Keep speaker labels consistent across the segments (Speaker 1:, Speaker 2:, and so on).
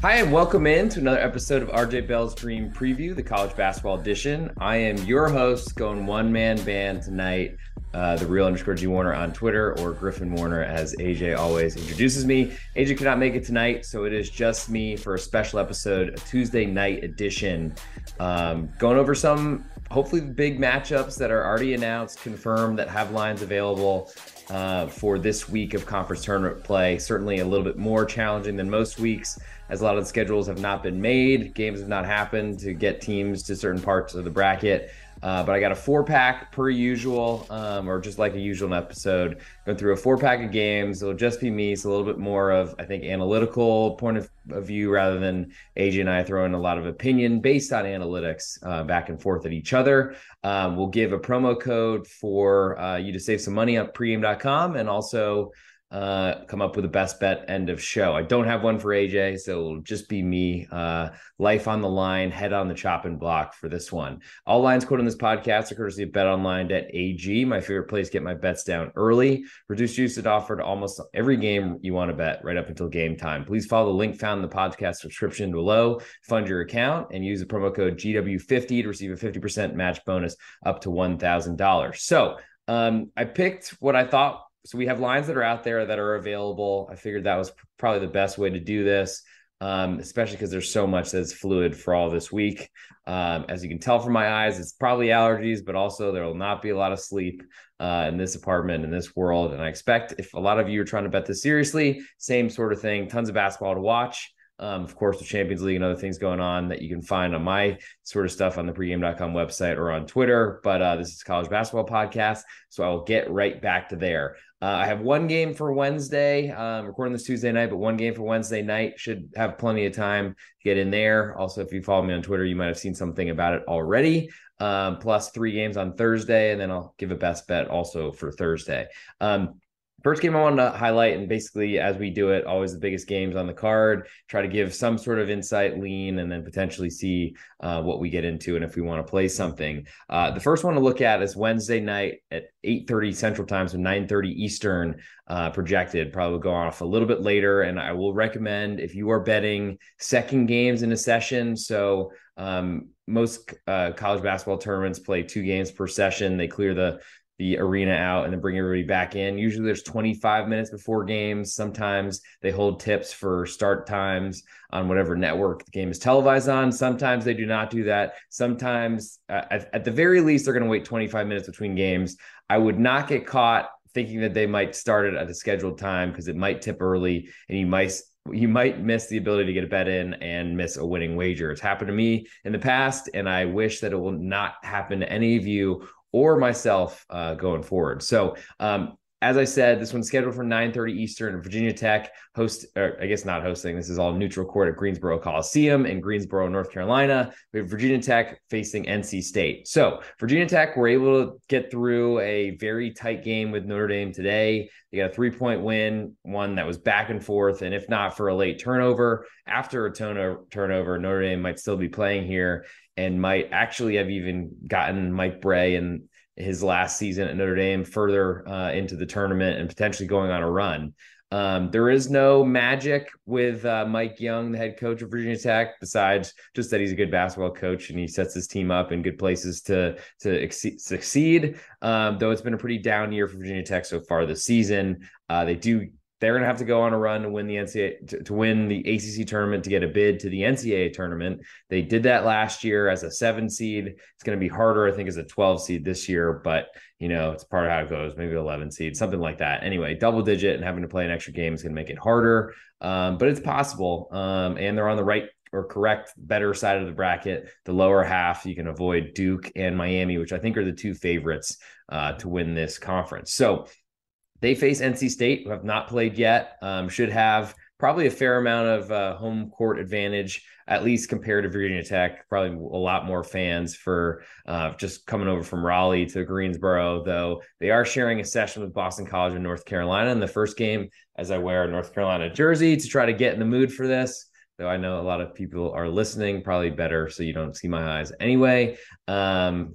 Speaker 1: Hi, and welcome in to another episode of RJ Bell's Dream Preview, the college basketball edition. I am your host, going one man band tonight, uh, the real underscore G Warner on Twitter, or Griffin Warner, as AJ always introduces me. AJ could not make it tonight, so it is just me for a special episode, a Tuesday night edition, um, going over some hopefully big matchups that are already announced, confirmed, that have lines available. Uh, for this week of conference tournament play, certainly a little bit more challenging than most weeks as a lot of the schedules have not been made. Games have not happened to get teams to certain parts of the bracket. Uh, but I got a four pack per usual, um, or just like a usual episode, going through a four pack of games. It'll just be me. It's a little bit more of, I think, analytical point of, of view rather than AJ and I throwing a lot of opinion based on analytics uh, back and forth at each other. Um, we'll give a promo code for uh, you to save some money on pregame.com and also uh, come up with a best bet end of show. I don't have one for AJ, so it'll just be me. Uh, life on the line, head on the chopping block for this one. All lines quoted in this podcast are courtesy of BetOnline.ag, my favorite place to get my bets down early. Reduced usage offered almost every game you want to bet right up until game time. Please follow the link found in the podcast description below. Fund your account and use the promo code GW50 to receive a 50% match bonus up to $1,000. So um, I picked what I thought so we have lines that are out there that are available. I figured that was probably the best way to do this, um, especially because there's so much that's fluid for all this week. Um, as you can tell from my eyes, it's probably allergies, but also there will not be a lot of sleep uh, in this apartment, in this world. And I expect if a lot of you are trying to bet this seriously, same sort of thing, tons of basketball to watch. Um, of course, the Champions League and other things going on that you can find on my sort of stuff on the pregame.com website or on Twitter. But uh, this is college basketball podcast. So I will get right back to there. Uh, I have one game for Wednesday. Um, recording this Tuesday night, but one game for Wednesday night. Should have plenty of time to get in there. Also, if you follow me on Twitter, you might have seen something about it already. Um, plus three games on Thursday, and then I'll give a best bet also for Thursday. Um, First game I wanted to highlight, and basically as we do it, always the biggest games on the card. Try to give some sort of insight, lean, and then potentially see uh, what we get into and if we want to play something. Uh, the first one to look at is Wednesday night at 8:30 Central Time, so 9:30 Eastern uh, projected. Probably go off a little bit later, and I will recommend if you are betting second games in a session. So um, most uh, college basketball tournaments play two games per session. They clear the the arena out and then bring everybody back in. Usually there's 25 minutes before games. Sometimes they hold tips for start times on whatever network the game is televised on. Sometimes they do not do that. Sometimes, uh, at, at the very least, they're going to wait 25 minutes between games. I would not get caught thinking that they might start it at a scheduled time because it might tip early and you might you might miss the ability to get a bet in and miss a winning wager. It's happened to me in the past, and I wish that it will not happen to any of you or myself uh, going forward. So, um, as I said, this one's scheduled for 9:30 Eastern. Virginia Tech host, I guess not hosting. This is all neutral court at Greensboro Coliseum in Greensboro, North Carolina. We have Virginia Tech facing NC State. So Virginia Tech were able to get through a very tight game with Notre Dame today. They got a three point win, one that was back and forth, and if not for a late turnover, after a turnover, Notre Dame might still be playing here and might actually have even gotten Mike Brey and his last season at Notre Dame further uh, into the tournament and potentially going on a run. Um, there is no magic with uh, Mike Young, the head coach of Virginia Tech, besides just that he's a good basketball coach and he sets his team up in good places to to succeed. Um, though it's been a pretty down year for Virginia Tech so far this season, uh, they do they're going to have to go on a run to win the NCAA to, to, win the ACC tournament to get a bid to the NCAA tournament. They did that last year as a seven seed. It's going to be harder, I think, as a 12 seed this year, but you know, it's part of how it goes. Maybe 11 seed, something like that. Anyway, double digit and having to play an extra game is going to make it harder, um, but it's possible. Um, and they're on the right or correct better side of the bracket. The lower half, you can avoid Duke and Miami, which I think are the two favorites uh, to win this conference. So they face NC State, who have not played yet, um, should have probably a fair amount of uh, home court advantage, at least compared to Virginia Tech. Probably a lot more fans for uh, just coming over from Raleigh to Greensboro, though they are sharing a session with Boston College in North Carolina in the first game as I wear a North Carolina jersey to try to get in the mood for this. Though I know a lot of people are listening, probably better so you don't see my eyes anyway. Um,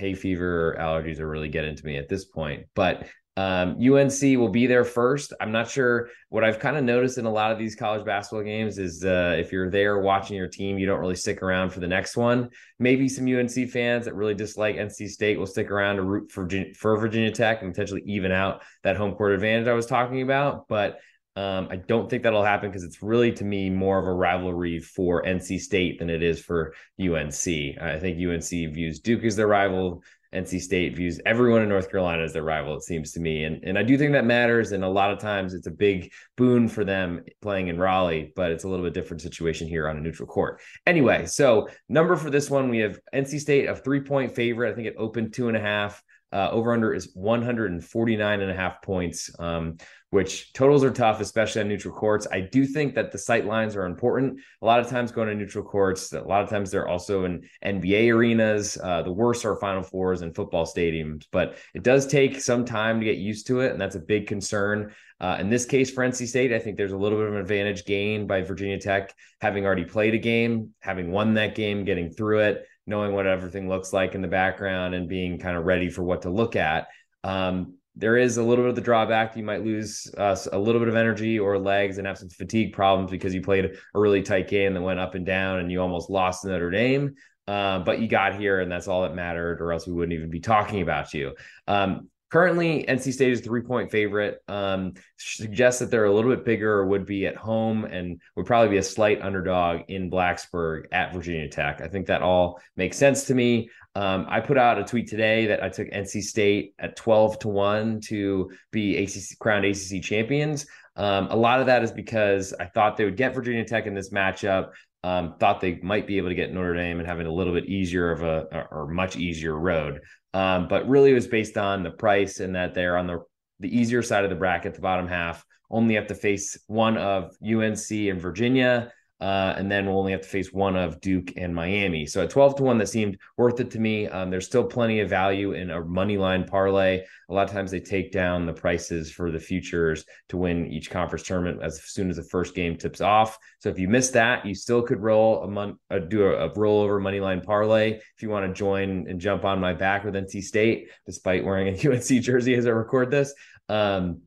Speaker 1: hay fever allergies are really getting to me at this point. But Um, UNC will be there first. I'm not sure. What I've kind of noticed in a lot of these college basketball games is uh, if you're there watching your team, you don't really stick around for the next one. Maybe some UNC fans that really dislike NC State will stick around to root for for Virginia Tech and potentially even out that home court advantage I was talking about. But um, I don't think that'll happen because it's really, to me, more of a rivalry for NC State than it is for UNC. I think UNC views Duke as their rival. NC State views everyone in North Carolina as their rival, it seems to me. And, and I do think that matters. And a lot of times it's a big boon for them playing in Raleigh, but it's a little bit different situation here on a neutral court. Anyway, so number for this one, we have NC State a three point favorite. I think it opened two and a half. Uh, over under is 149 and a half points. Um, which totals are tough, especially on neutral courts. I do think that the sight lines are important. A lot of times going to neutral courts, a lot of times they're also in NBA arenas. Uh, the worst are Final Fours and football stadiums, but it does take some time to get used to it, and that's a big concern. Uh, in this case, for NC State, I think there's a little bit of an advantage gained by Virginia Tech having already played a game, having won that game, getting through it, knowing what everything looks like in the background, and being kind of ready for what to look at. Um, there is a little bit of the drawback. You might lose uh, a little bit of energy or legs and have some fatigue problems because you played a really tight game that went up and down and you almost lost Notre Dame. Uh, but you got here and that's all that mattered, or else we wouldn't even be talking about you. Um, currently, NC State is three point favorite. Um, suggests that they're a little bit bigger or would be at home and would probably be a slight underdog in Blacksburg at Virginia Tech. I think that all makes sense to me. Um, I put out a tweet today that I took NC State at 12 to 1 to be ACC crowned ACC champions. Um, a lot of that is because I thought they would get Virginia Tech in this matchup. Um, thought they might be able to get Notre Dame and having a little bit easier of a or much easier road. Um, but really, it was based on the price and that they're on the the easier side of the bracket, the bottom half. Only have to face one of UNC and Virginia. Uh, and then we'll only have to face one of Duke and Miami. So at 12 to 1, that seemed worth it to me. Um, there's still plenty of value in a money line parlay. A lot of times they take down the prices for the futures to win each conference tournament as soon as the first game tips off. So if you miss that, you still could roll a month, uh, do a, a rollover money line parlay if you want to join and jump on my back with NC State, despite wearing a UNC jersey as I record this. Um,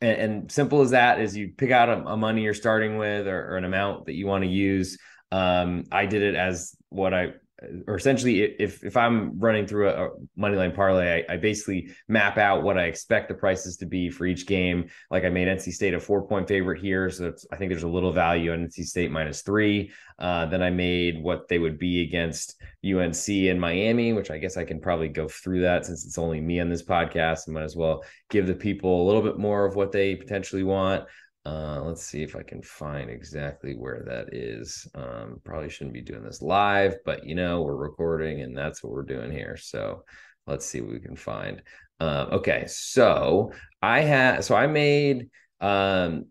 Speaker 1: and, and, simple as that is you pick out a, a money you're starting with or, or, an amount that you want to use. Um, I did it as what I or essentially if if I'm running through a, a moneyline parlay, I, I, basically map out what I expect the prices to be for each game. Like I made NC State a four point favorite here, so I think there's a little value on NC State minus three. Uh, then I made what they would be against UNC and Miami, which I guess I can probably go through that since it's only me on this podcast. I might as well give the people a little bit more of what they potentially want. Uh, let's see if I can find exactly where that is. Um, probably shouldn't be doing this live, but you know, we're recording and that's what we're doing here. So let's see what we can find. Uh, okay, so I had so I made um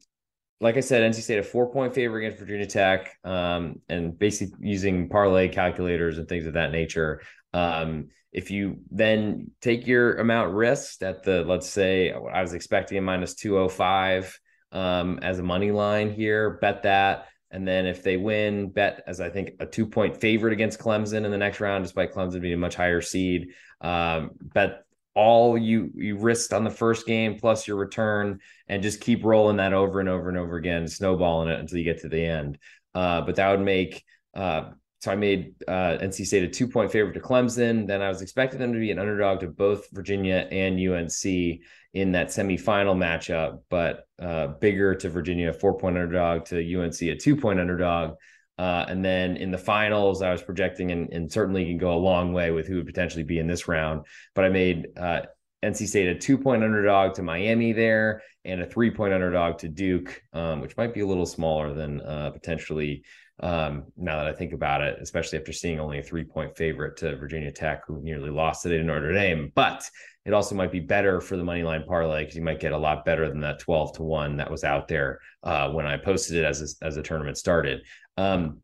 Speaker 1: like I said, NC State a four point favor against Virginia Tech, um, and basically using parlay calculators and things of that nature. Um, if you then take your amount risked at the, let's say, I was expecting a minus 205 um, as a money line here. Bet that. And then if they win, bet as I think a two point favorite against Clemson in the next round, despite Clemson being a much higher seed. Um, bet all you you risked on the first game plus your return, and just keep rolling that over and over and over again, snowballing it until you get to the end. Uh, but that would make uh, so I made uh, NC State a two point favorite to Clemson. Then I was expecting them to be an underdog to both Virginia and UNC in that semifinal matchup, but uh, bigger to Virginia, four point underdog to UNC, a two point underdog. Uh, and then in the finals, I was projecting, and, and, certainly can go a long way with who would potentially be in this round. But I made uh, NC State a two point underdog to Miami there, and a three point underdog to Duke, um, which might be a little smaller than uh, potentially um, now that I think about it, especially after seeing only a three point favorite to Virginia Tech, who nearly lost today to Notre Dame. But it also might be better for the money line parlay because you might get a lot better than that 12 to 1 that was out there uh, when I posted it as a, as the tournament started. Um,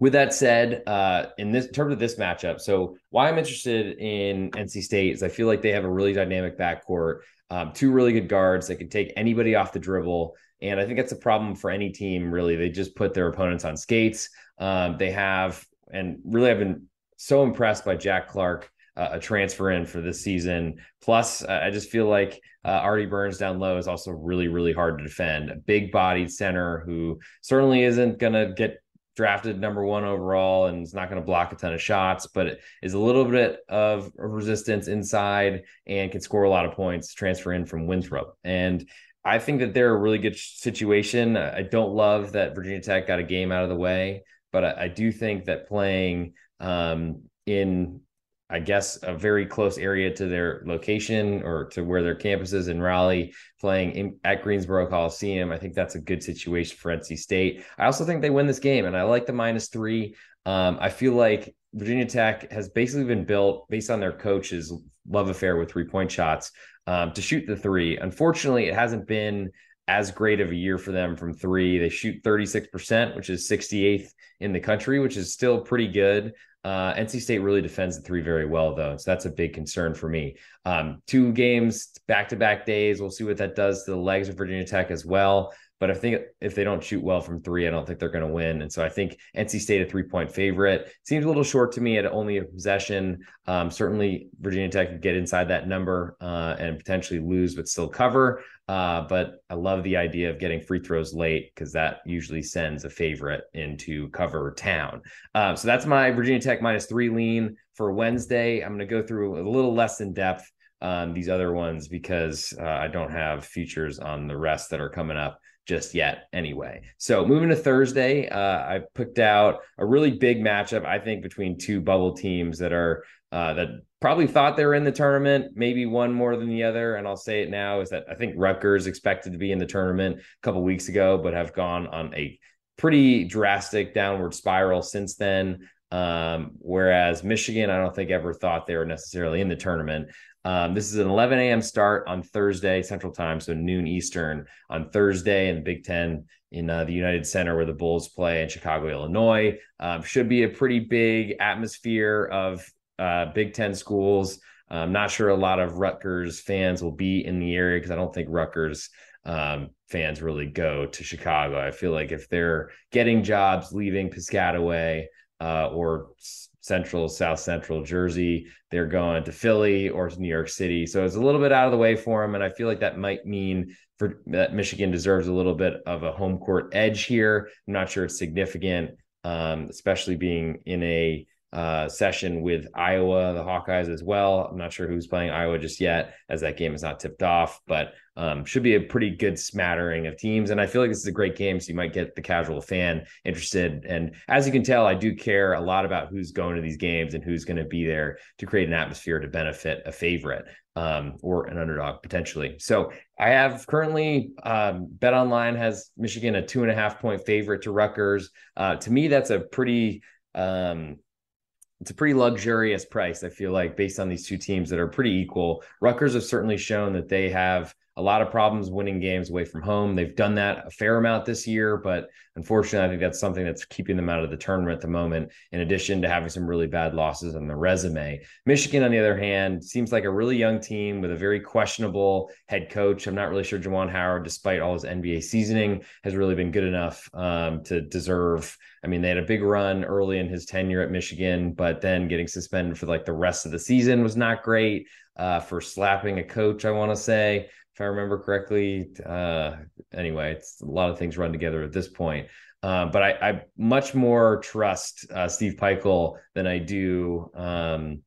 Speaker 1: with that said, uh, in this in terms of this matchup, so why I'm interested in NC State is I feel like they have a really dynamic backcourt, um, two really good guards that can take anybody off the dribble. And I think that's a problem for any team, really. They just put their opponents on skates. Um, they have, and really, I've been so impressed by Jack Clark uh, a transfer in for this season. Plus, uh, I just feel like uh, Artie Burns down low is also really, really hard to defend. A big bodied center who certainly isn't going to get drafted number one overall and is not going to block a ton of shots, but is a little bit of resistance inside and can score a lot of points, transfer in from Winthrop. And I think that they're a really good situation. I don't love that Virginia Tech got a game out of the way, but I, I do think that playing um, in I guess, a very close area to their location or to where their campus is in Raleigh, playing in, at Greensboro Coliseum. I think that's a good situation for NC State. I also think they win this game, and I like the minus three. Um, I feel like Virginia Tech has basically been built based on their coach's love affair with three point shots um, to shoot the three. Unfortunately, it hasn't been as great of a year for them from three. They shoot 36%, which is 68th in the country, which is still pretty good. Uh, NC State really defends the three very well, though. So that's a big concern for me. Um, two games, back to back days. We'll see what that does to the legs of Virginia Tech as well. But I think if they don't shoot well from three, I don't think they're going to win. And so I think NC State a three point favorite seems a little short to me at only a possession. Um, certainly, Virginia Tech could get inside that number uh, and potentially lose, but still cover. Uh, but I love the idea of getting free throws late because that usually sends a favorite into cover town. Uh, so that's my Virginia Tech minus three lean for Wednesday. I'm going to go through a little less in depth on these other ones because uh, I don't have features on the rest that are coming up just yet anyway. So moving to Thursday, uh, I picked out a really big matchup, I think, between two bubble teams that are uh, that probably thought they were in the tournament, maybe one more than the other. And I'll say it now is that I think Rutgers expected to be in the tournament a couple weeks ago, but have gone on a pretty drastic downward spiral since then. Um, whereas Michigan, I don't think ever thought they were necessarily in the tournament. Um, this is an 11 a.m. start on Thursday Central Time, so noon Eastern on Thursday in the Big Ten in uh, the United Center where the Bulls play in Chicago, Illinois. Um, should be a pretty big atmosphere of uh, Big Ten schools. I'm not sure a lot of Rutgers fans will be in the area because I don't think Rutgers um, fans really go to Chicago. I feel like if they're getting jobs leaving Piscataway uh, or Central, South Central Jersey, they're going to Philly or to New York City. So it's a little bit out of the way for them. And I feel like that might mean for that Michigan deserves a little bit of a home court edge here. I'm not sure it's significant, um, especially being in a uh, session with Iowa, the Hawkeyes as well. I'm not sure who's playing Iowa just yet, as that game is not tipped off, but um, should be a pretty good smattering of teams. And I feel like this is a great game, so you might get the casual fan interested. And as you can tell, I do care a lot about who's going to these games and who's going to be there to create an atmosphere to benefit a favorite um, or an underdog potentially. So I have currently um, Bet Online has Michigan a two and a half point favorite to Rutgers. Uh, to me, that's a pretty um, it's a pretty luxurious price, I feel like, based on these two teams that are pretty equal. Rutgers have certainly shown that they have a lot of problems winning games away from home. They've done that a fair amount this year, but unfortunately, I think that's something that's keeping them out of the tournament at the moment, in addition to having some really bad losses on the resume. Michigan, on the other hand, seems like a really young team with a very questionable head coach. I'm not really sure Juwan Howard, despite all his NBA seasoning, has really been good enough um, to deserve. I mean, they had a big run early in his tenure at Michigan, but then getting suspended for like the rest of the season was not great uh, for slapping a coach, I want to say if I remember correctly. Uh, anyway, it's a lot of things run together at this point. Uh, but I, I, much more trust uh, Steve Pikiell than I do um,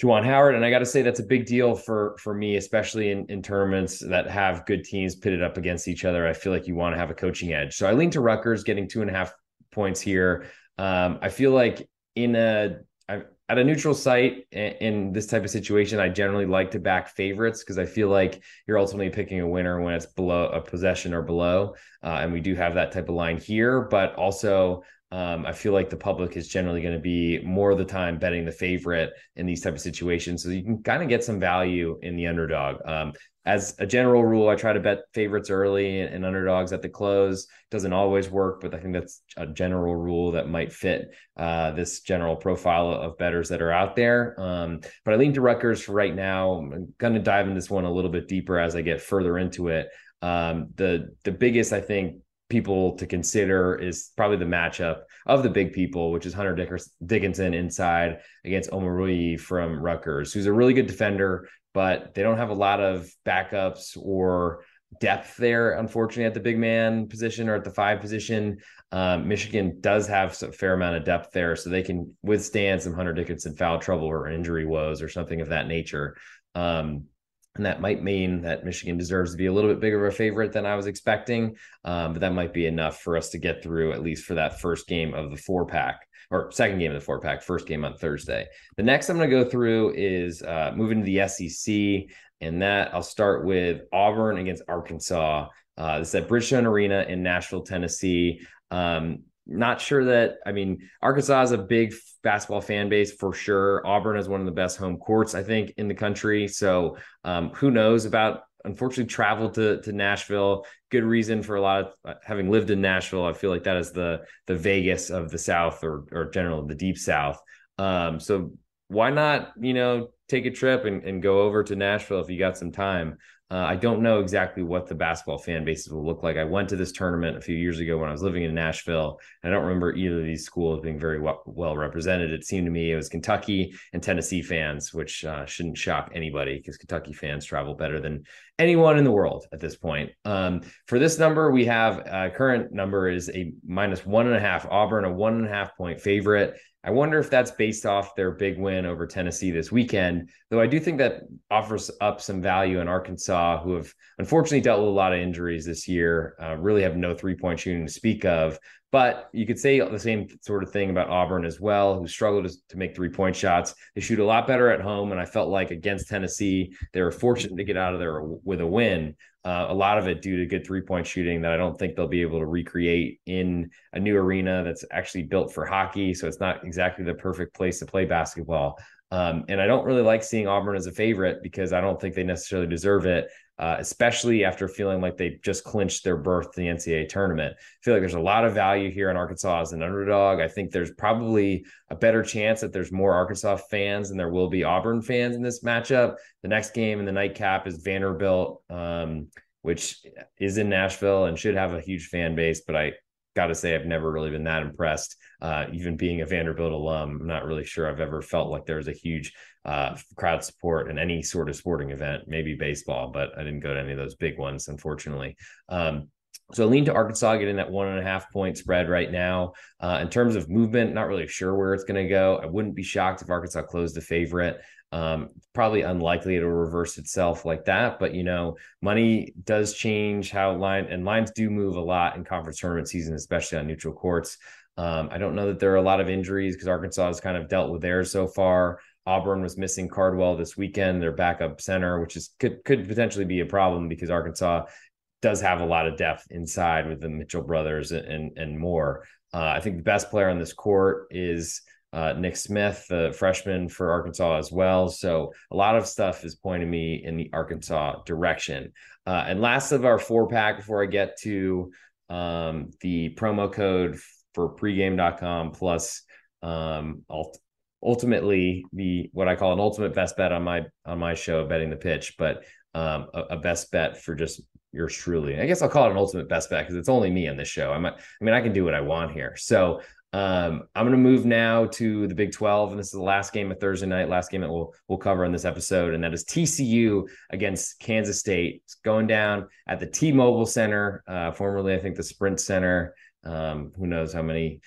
Speaker 1: Juwan Howard, and I got to say that's a big deal for for me, especially in, in tournaments that have good teams pitted up against each other. I feel like you want to have a coaching edge, so I lean to Rutgers getting two and a half points here. Um, I feel like in a at a neutral site in this type of situation, I generally like to back favorites because I feel like you're ultimately picking a winner when it's below a possession or below. Uh, and we do have that type of line here, but also um, I feel like the public is generally going to be more of the time betting the favorite in these type of situations. So you can kind of get some value in the underdog. Um, as a general rule, I try to bet favorites early and, underdogs at the close. Doesn't always work, but I think that's a general rule that might fit uh, this general profile of betters that are out there. Um, but I lean to Rutgers right now. I'm going to dive into this one a little bit deeper as I get further into it. Um, the the biggest I think people to consider is probably the matchup of the big people, which is Hunter Dickinson inside against Omoruyi from Rutgers, who's a really good defender, but they don't have a lot of backups or depth there, unfortunately, at the big man position or at the five position. Um, Michigan does have a fair amount of depth there, so they can withstand some Hunter Dickinson foul trouble or injury woes or something of that nature. Um, and that might mean that Michigan deserves to be a little bit bigger of a favorite than I was expecting. Um, but that might be enough for us to get through at least for that first game of the four pack or second game of the four pack, first game on Thursday. The next I'm going to go through is uh, moving to the SEC. And that I'll start with Auburn against Arkansas. Uh, this is at Bridgestone Arena in Nashville, Tennessee. Um, not sure that I mean Arkansas is a big basketball fan base for sure. Auburn is one of the best home courts I think in the country. So um, who knows about unfortunately traveled to to Nashville. Good reason for a lot of uh, having lived in Nashville. I feel like that is the the Vegas of the South or or generally the deep South. Um, so why not you know take a trip and, and go over to Nashville if you got some time. Uh, I don't know exactly what the basketball fan bases will look like. I went to this tournament a few years ago when I was living in Nashville. I don't remember either of these schools being very well, well represented. It seemed to me it was Kentucky and Tennessee fans, which uh, shouldn't shock anybody because Kentucky fans travel better than anyone in the world at this point. Um, for this number, we have uh, current number is a minus one and a half. Auburn, a one and a half point favorite. I wonder if that's based off their big win over Tennessee this weekend, though I do think that offers up some value in Arkansas, who have unfortunately dealt with a lot of injuries this year, uh, really have no three point shooting to speak of. But you could say the same sort of thing about Auburn as well, who struggled to, make three point shots. They shoot a lot better at home. And I felt like against Tennessee, they were fortunate to get out of there with a win. Uh, a lot of it due to good three point shooting that I don't think they'll be able to recreate in a new arena that's actually built for hockey. So it's not exactly the perfect place to play basketball. Um, and I don't really like seeing Auburn as a favorite because I don't think they necessarily deserve it uh, especially after feeling like they just clinched their berth to the NCAA tournament. I feel like there's a lot of value here in Arkansas as an underdog. I think there's probably a better chance that there's more Arkansas fans than there will be Auburn fans in this matchup. The next game in the nightcap is Vanderbilt, um, which is in Nashville and should have a huge fan base, but I got to say I've never really been that impressed. Uh, even being a Vanderbilt alum, I'm not really sure I've ever felt like there's a huge uh, crowd support in any sort of sporting event, maybe baseball, but I didn't go to any of those big ones, unfortunately. Um, so I lean to Arkansas getting that one and a half point spread right now. Uh, in terms of movement, not really sure where it's going to go. I wouldn't be shocked if Arkansas closed the favorite. Um, probably unlikely it'll reverse itself like that, but you know, money does change how line and lines do move a lot in conference tournament season, especially on neutral courts. Um, I don't know that there are a lot of injuries because Arkansas has kind of dealt with theirs so far. Auburn was missing Cardwell this weekend, their backup center, which is could could potentially be a problem because Arkansas does have a lot of depth inside with the Mitchell brothers and and more. Uh, I think the best player on this court is uh, Nick Smith, the freshman for Arkansas as well. So a lot of stuff is pointing me in the Arkansas direction. Uh, and last of our four pack before I get to um, the promo code for pregame.com plus um, ultimately the what I call an ultimate best bet on my on my show, betting the pitch, but um, a, a, best bet for just yours truly. I guess I'll call it an ultimate best bet because it's only me on this show. I'm, I mean, I can do what I want here. So um, I'm going to move now to the Big 12, and this is the last game of Thursday night, last game that we'll we'll cover in this episode, and that is TCU against Kansas State. It's going down at the T-Mobile Center, uh, formerly I think the Sprint Center. Um, who knows how many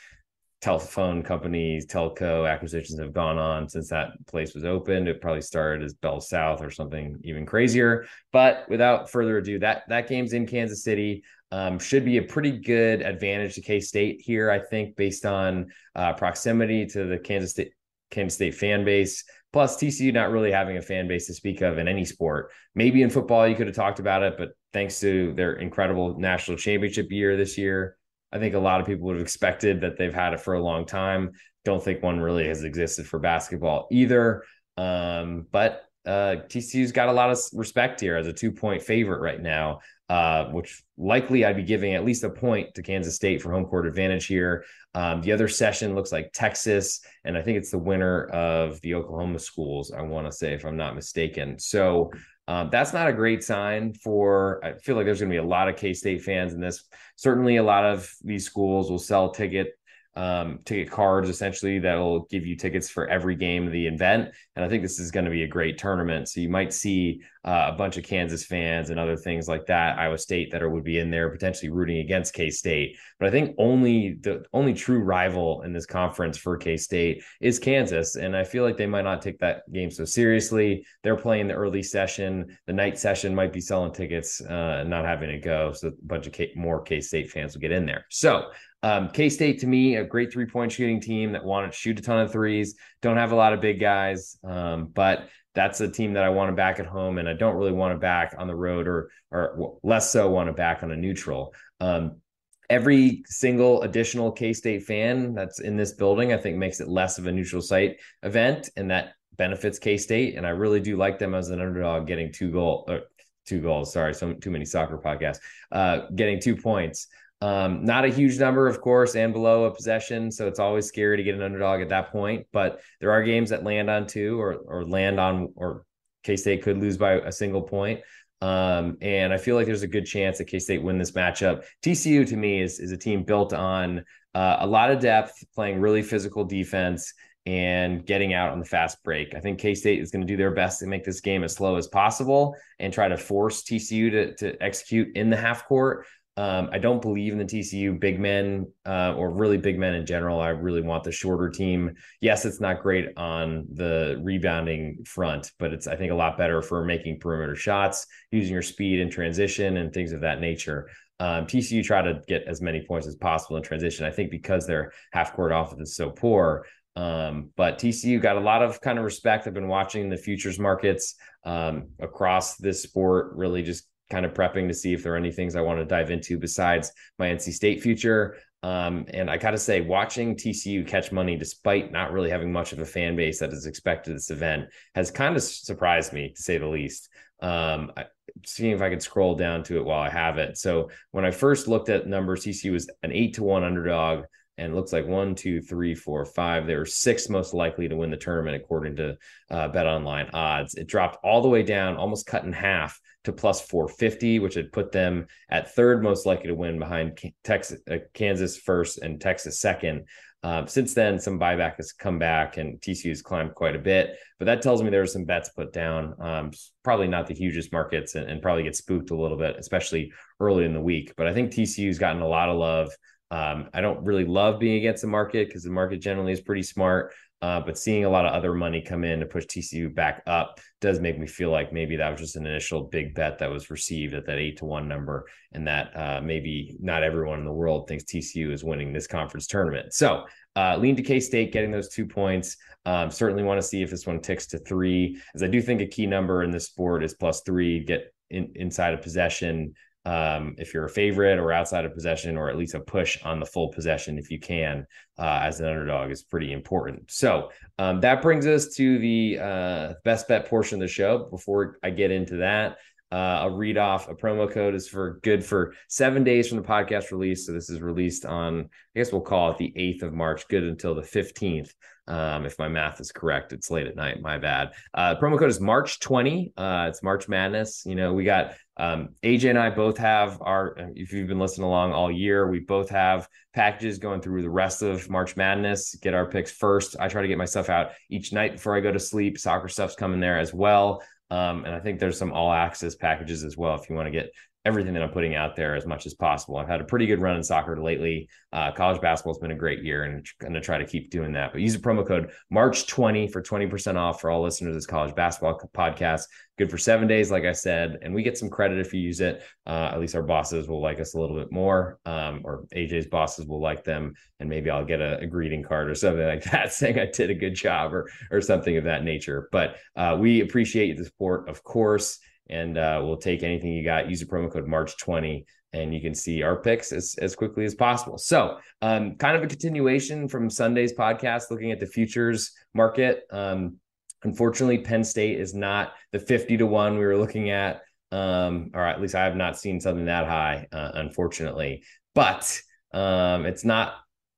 Speaker 1: telephone companies, telco acquisitions have gone on since that place was opened. It probably started as Bell South or something even crazier. But without further ado, that that game's in Kansas City. Um, should be a pretty good advantage to K State here, I think, based on uh, proximity to the Kansas State Kansas State fan base. Plus, TCU not really having a fan base to speak of in any sport. Maybe in football you could have talked about it, but thanks to their incredible national championship year this year, I think a lot of people would have expected that they've had it for a long time. Don't think one really has existed for basketball either. Um, but uh, TCU's got a lot of respect here as a two point favorite right now, uh, which likely I'd be giving at least a point to Kansas State for home court advantage here. Um, the other session looks like Texas, and I think it's the winner of the Oklahoma schools, I want to say, if I'm not mistaken. So um, that's not a great sign for. I feel like there's going to be a lot of K State fans in this. Certainly, a lot of these schools will sell ticket um, ticket cards essentially that'll give you tickets for every game of the event. And I think this is going to be a great tournament. So you might see uh, a bunch of Kansas fans and other things like that, Iowa State that are, would be in there potentially rooting against K State. But I think only the only true rival in this conference for K State is Kansas, and I feel like they might not take that game so seriously. They're playing the early session, the night session might be selling tickets, uh, not having to go, so a bunch of K- more K State fans will get in there. So um, K State to me, a great three point shooting team that want to shoot a ton of threes. Don't have a lot of big guys, um, but that's a team that I want to back at home, and I don't really want to back on the road, or or less so want to back on a neutral. Um, every single additional K State fan that's in this building, I think, makes it less of a neutral site event, and that benefits K State. And I really do like them as an underdog, getting two goal, uh, two goals. Sorry, so too many soccer podcasts. Uh, getting two points. Um, not a huge number, of course, and below a possession, so it's always scary to get an underdog at that point. But there are games that land on two or or land on or K State could lose by a single point. Um, and I feel like there's a good chance that K State win this matchup. TCU to me is is a team built on uh, a lot of depth, playing really physical defense and getting out on the fast break. I think K State is going to do their best to make this game as slow as possible and try to force TCU to, to execute in the half court. Um, I don't believe in the TCU big men uh, or really big men in general. I really want the shorter team. Yes, it's not great on the rebounding front, but it's I think a lot better for making perimeter shots, using your speed in transition and things of that nature. Um, TCU try to get as many points as possible in transition. I think because their half court offense is so poor. Um, but TCU got a lot of kind of respect. I've been watching the futures markets um, across this sport, really just kind of prepping to see if there are any things I want to dive into besides my NC State future. Um, and I got to say, watching TCU catch money despite not really having much of a fan base that is expected this event has kind of surprised me to say the least. Um, I, seeing if I could scroll down to it while I have it. So when I first looked at numbers, TCU was an eight to one underdog and looks like one, two, three, four, five. They were six most likely to win the tournament according to uh, Bet Online odds. It dropped all the way down, almost cut in half to plus 450, which had put them at third most likely to win behind Texas, uh, Kansas first and Texas second. Um, since then, some buyback has come back and TCU has climbed quite a bit, but that tells me there were some bets put down. Um, probably not the hugest markets and, and, probably get spooked a little bit, especially early in the week. But I think TCU's gotten a lot of love. Um, I don't really love being against the market because the market generally is pretty smart. Uh, but seeing a lot of other money come in to push TCU back up does make me feel like maybe that was just an initial big bet that was received at that eight to one number, and that uh, maybe not everyone in the world thinks TCU is winning this conference tournament. So uh, lean to K State getting those two points. Um, certainly want to see if this one ticks to three, as I do think a key number in this sport is plus three. Get in, inside of possession um, if you're a favorite or outside of possession, or at least a push on the full possession if you can, uh, as an underdog is pretty important. So um, that brings us to the uh, best bet portion of the show. Before I get into that, uh, read off a promo code is for good for seven days from the podcast release. So this is released on, I guess we'll call it the 8th of March, good until the 15th. Um, if my math is correct, it's late at night. My bad. Uh, promo code is March 20. Uh, it's March Madness. You know, we got um, AJ and I both have our, if you've been listening along all year, we both have packages going through the rest of March Madness, get our picks first. I try to get my stuff out each night before I go to sleep. Soccer stuff's coming there as well. Um, and I think there's some all access packages as well if you want to get everything that I'm putting out there as much as possible. I've had a pretty good run in soccer lately. Uh, college basketball has been a great year and I'm going to try to keep doing that. But use the promo code March20 for 20% off for all listeners of this college basketball podcast. Good for seven days, like I said. And we get some credit if you use it. Uh, at least our bosses will like us a little bit more, um, or AJ's bosses will like them. And maybe I'll get a, a, greeting card or something like that saying I did a good job or, or something of that nature. But uh, we appreciate the support, of course and uh, we'll take anything you got. Use the promo code March20 and you can see our picks as, as quickly as possible. So, um, kind of a continuation from Sunday's podcast, looking at the futures market. Um, unfortunately, Penn State is not the 50 to 1 we were looking at, um, or at least I have not seen something that high, uh, unfortunately. But um, it's not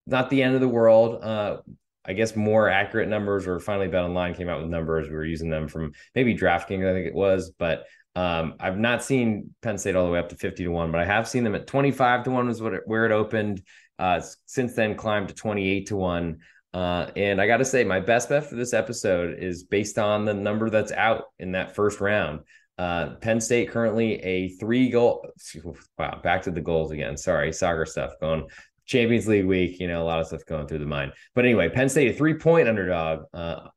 Speaker 1: not the end of the world. Uh, I guess more accurate numbers, or finally Bet Online came out with numbers. We were using them from maybe DraftKings, I think it was, but um, I've not seen Penn State all the way up to 50 to 1, but I have seen them at 25 to 1 was what it, where it opened. Uh, since then, climbed to 28 to 1. Uh, and I got to say, my best bet for this episode is based on the number that's out in that first round. Uh, Penn State currently a three goal. Wow, back to the goals again. Sorry, soccer stuff going. Champions League week, you know, a lot of stuff going through the mind. But anyway, Penn State a three point underdog uh,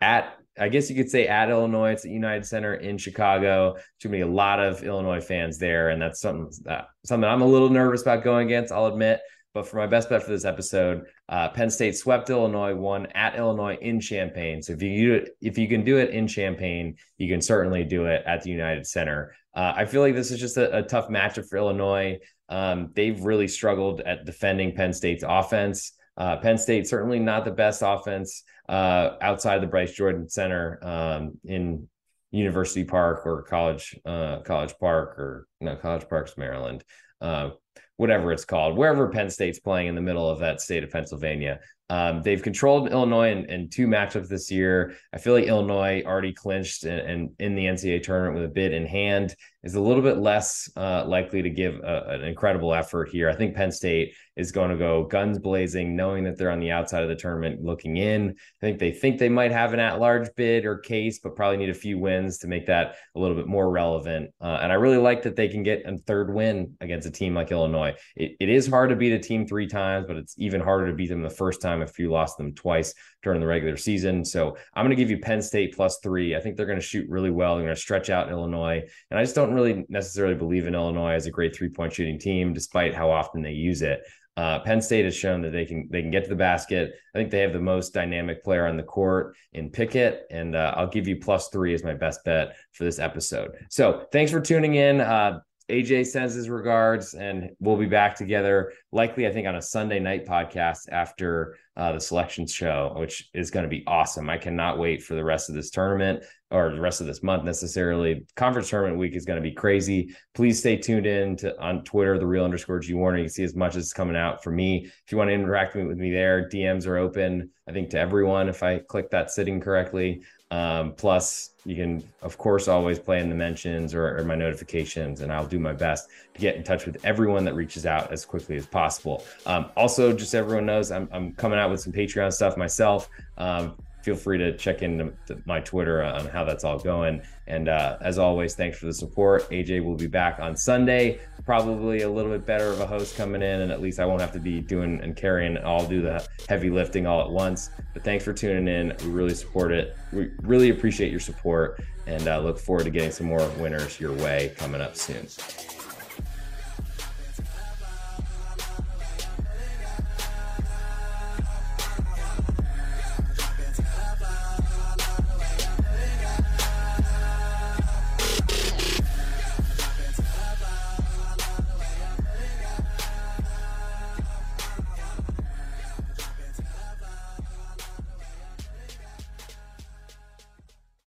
Speaker 1: at I guess you could say at Illinois. It's at United Center in Chicago. Should be a lot of Illinois fans there, and that's something that something I'm a little nervous about going against. I'll admit. But for my best bet for this episode, uh, Penn State swept Illinois, won at Illinois in Champaign. So if you if you can do it in Champaign, you can certainly do it at the United Center. Uh, I feel like this is just a, a tough matchup for Illinois. Um, they've really struggled at defending Penn State's offense. Uh, Penn State certainly not the best offense uh, outside the Bryce Jordan Center um, in University Park or College uh, College Park or no College Park's Maryland, uh, whatever it's called, wherever Penn State's playing in the middle of that state of Pennsylvania. Um, they've controlled Illinois in, in, two matchups this year. I feel like Illinois already clinched and, and, in the NCAA tournament with a bid in hand is a little bit less uh, likely to give a, an incredible effort here. I think Penn State is going to go guns blazing, knowing that they're on the outside of the tournament looking in. I think they think they might have an at large bid or case, but probably need a few wins to make that a little bit more relevant. Uh, and I really like that they can get a third win against a team like Illinois. It, it is hard to beat a team three times, but it's even harder to beat them the first time if you lost them twice during the regular season. So I'm going to give you Penn State plus three. I think they're going to shoot really well. They're going to stretch out Illinois. And I just don't really necessarily believe in Illinois as a great three point shooting team, despite how often they use it. Uh, Penn State has shown that they can they can get to the basket. I think they have the most dynamic player on the court in Pickett, and uh, I'll give you plus three as my best bet for this episode. So thanks for tuning in. Uh, AJ sends his regards, and we'll be back together likely, I think, on a Sunday night podcast after uh, the selections show, which is going to be awesome. I cannot wait for the rest of this tournament or the rest of this month necessarily. Conference tournament week is going to be crazy. Please stay tuned in to on Twitter, the real underscore G Warner. You can see as much as coming out for me. If you want to interact with me there, DMs are open. I think to everyone if I click that sitting correctly. Um, plus, you can, of course, always play in the mentions or, or, my notifications, and I'll do my best to get in touch with everyone that reaches out as quickly as possible. Um, also, just so everyone knows, I'm, I'm, coming out with some Patreon stuff myself. Um, feel free to check into my Twitter on how that's all going. And uh, as always, thanks for the support. AJ will be back on Sunday. Probably a little bit better of a host coming in, and at least I won't have to be doing and carrying. I'll do the heavy lifting all at once. But thanks for tuning in. We really support it. We really appreciate your support, and uh, look forward to getting some more winners your way coming up soon.